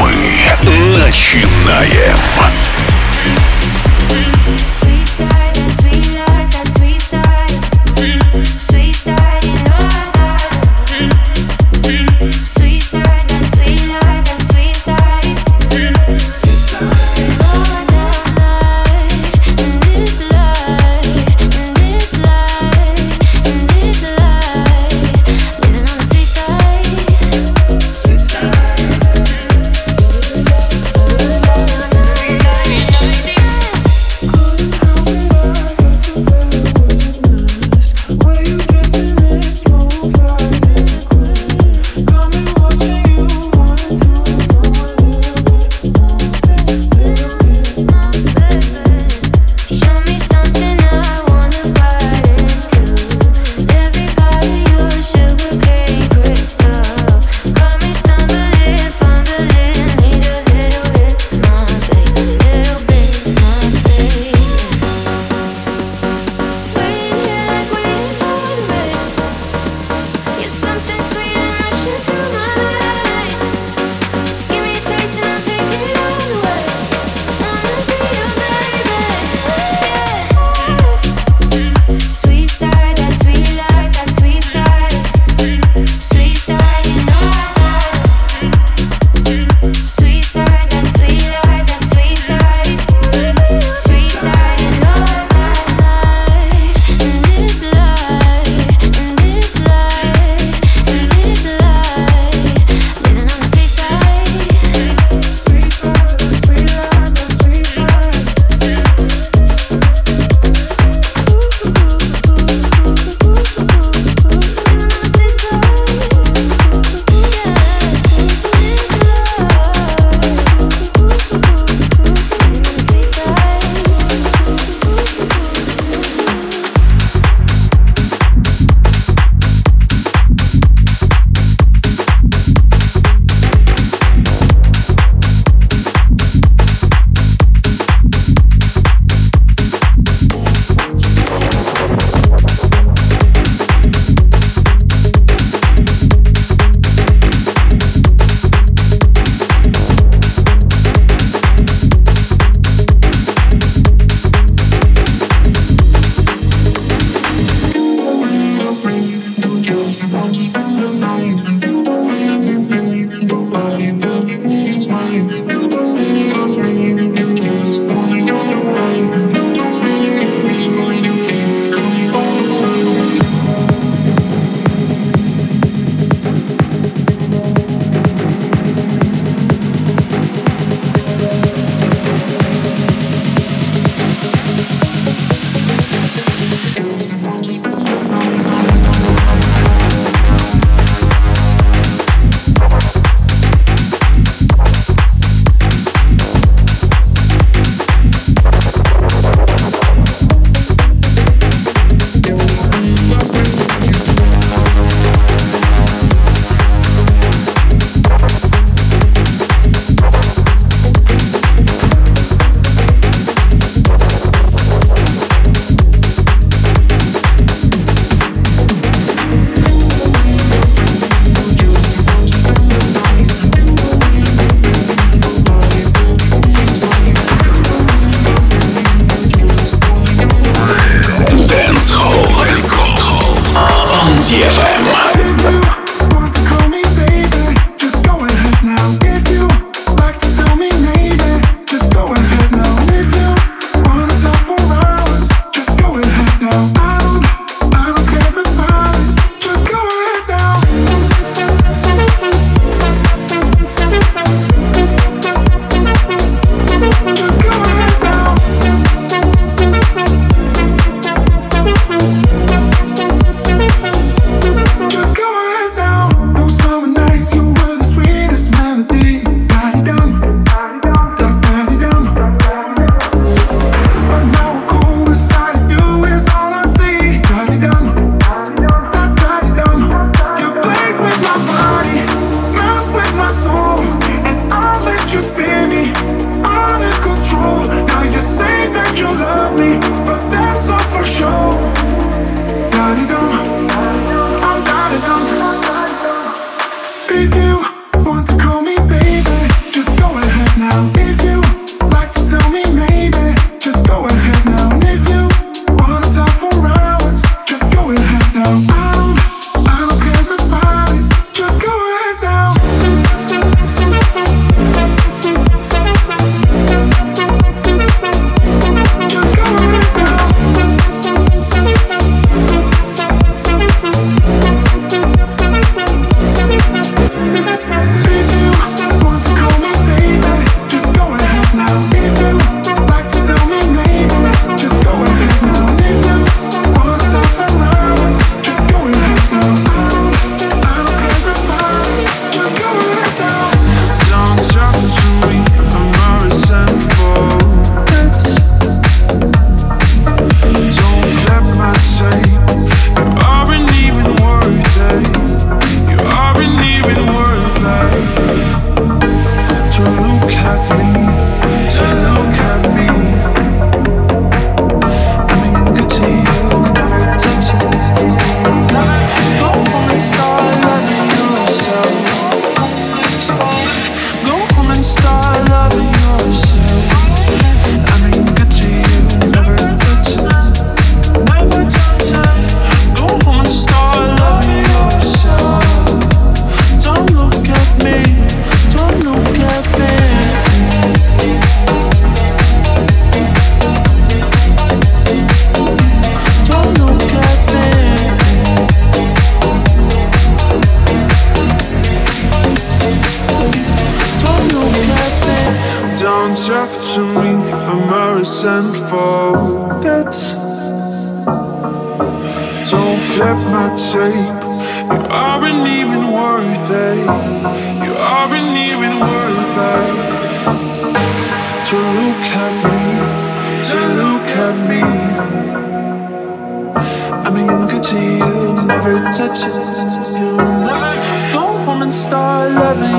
Мы начинаем.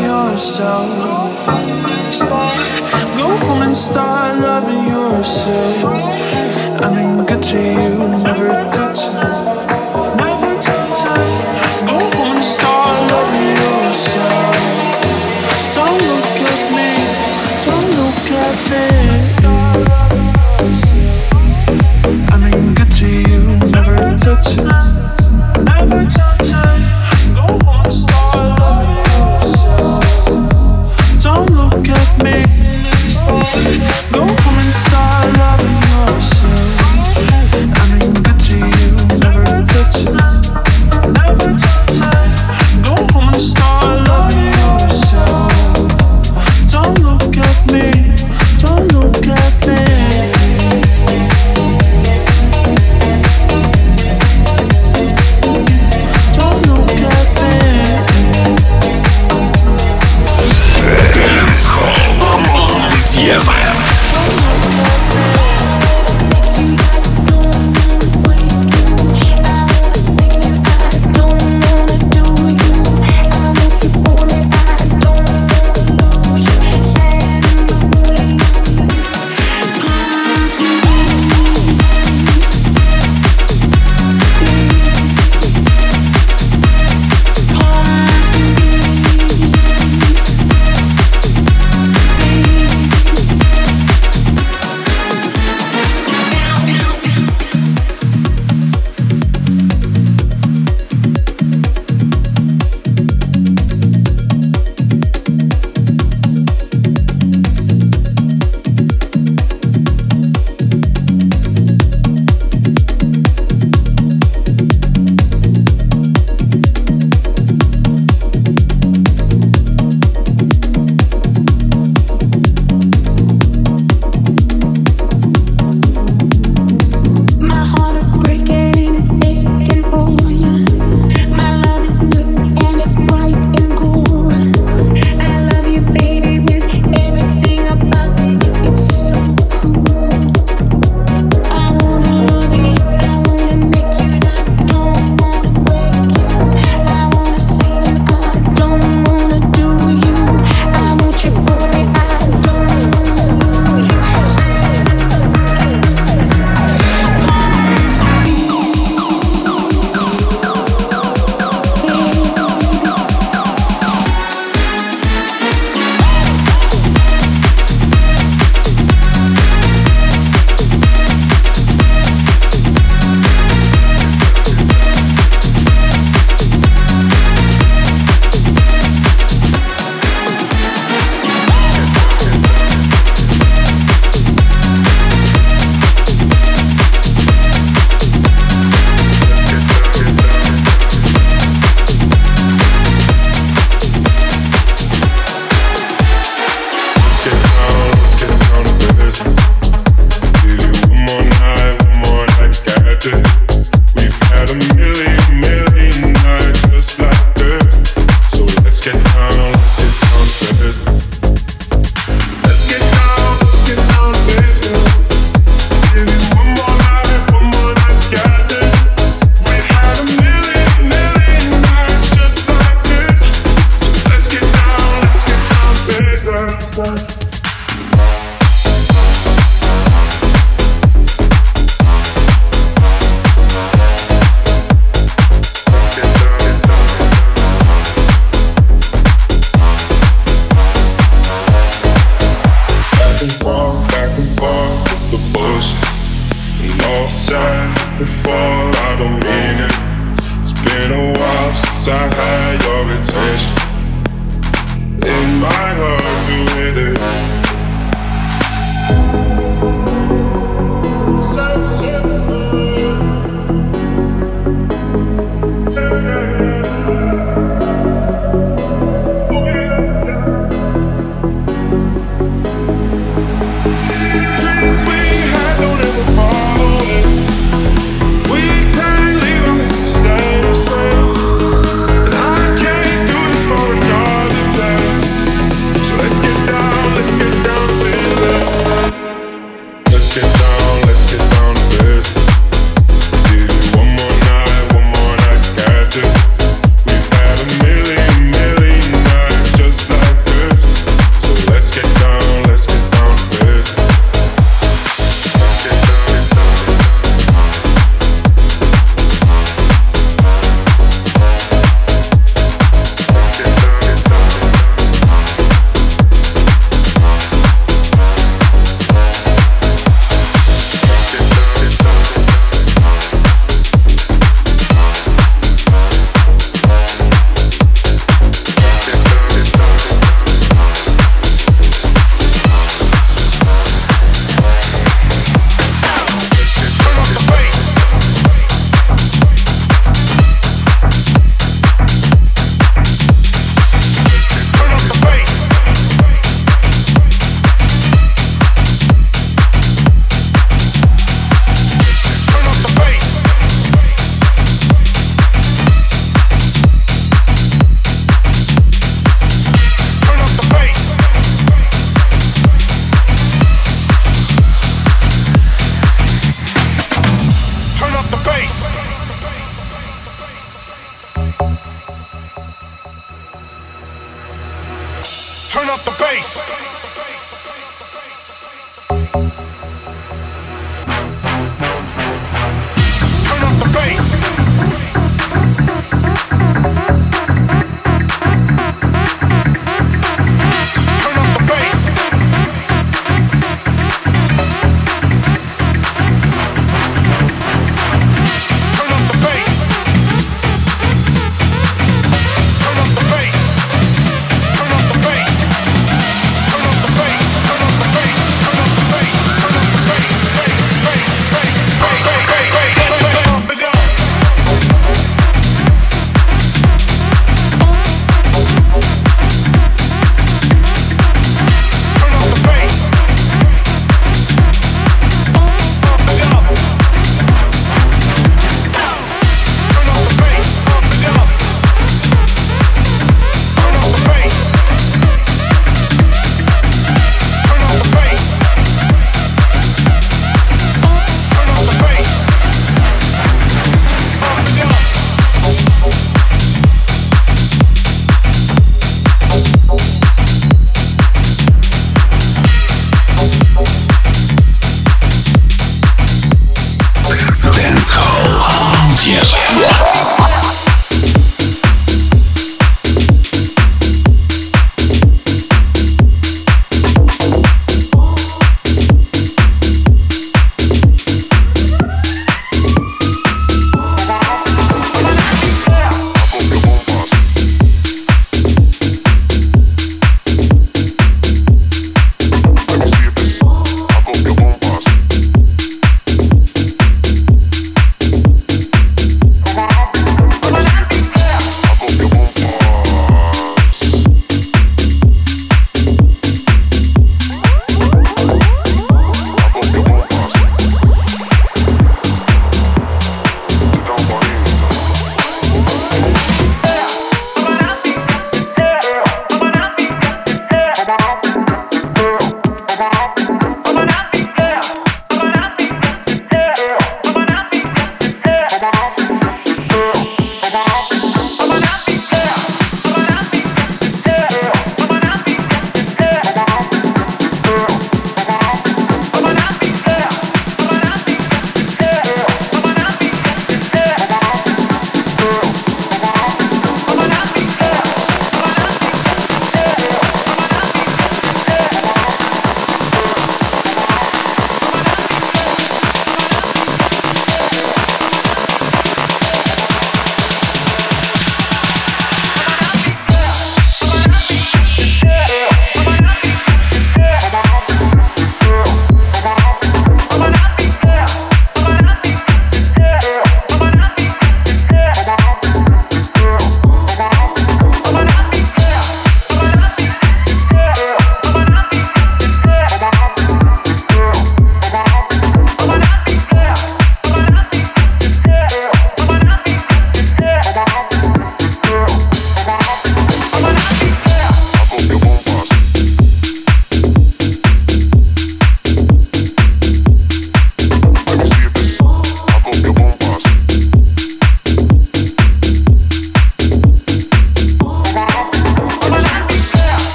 yourself. Go home and start loving yourself. I've been good to you, never touched.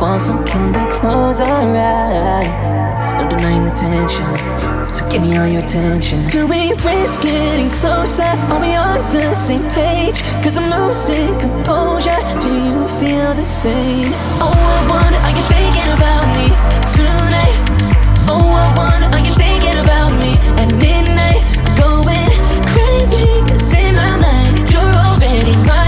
want some, can we close our eyes? No denying the tension, so give me all your attention. Do we risk getting closer? Are we on the same page? Cause I'm losing composure. Do you feel the same? Oh, I want. are you thinking about me tonight? Oh, I want. are you thinking about me at midnight? Going crazy, cause in my mind, you're already mine.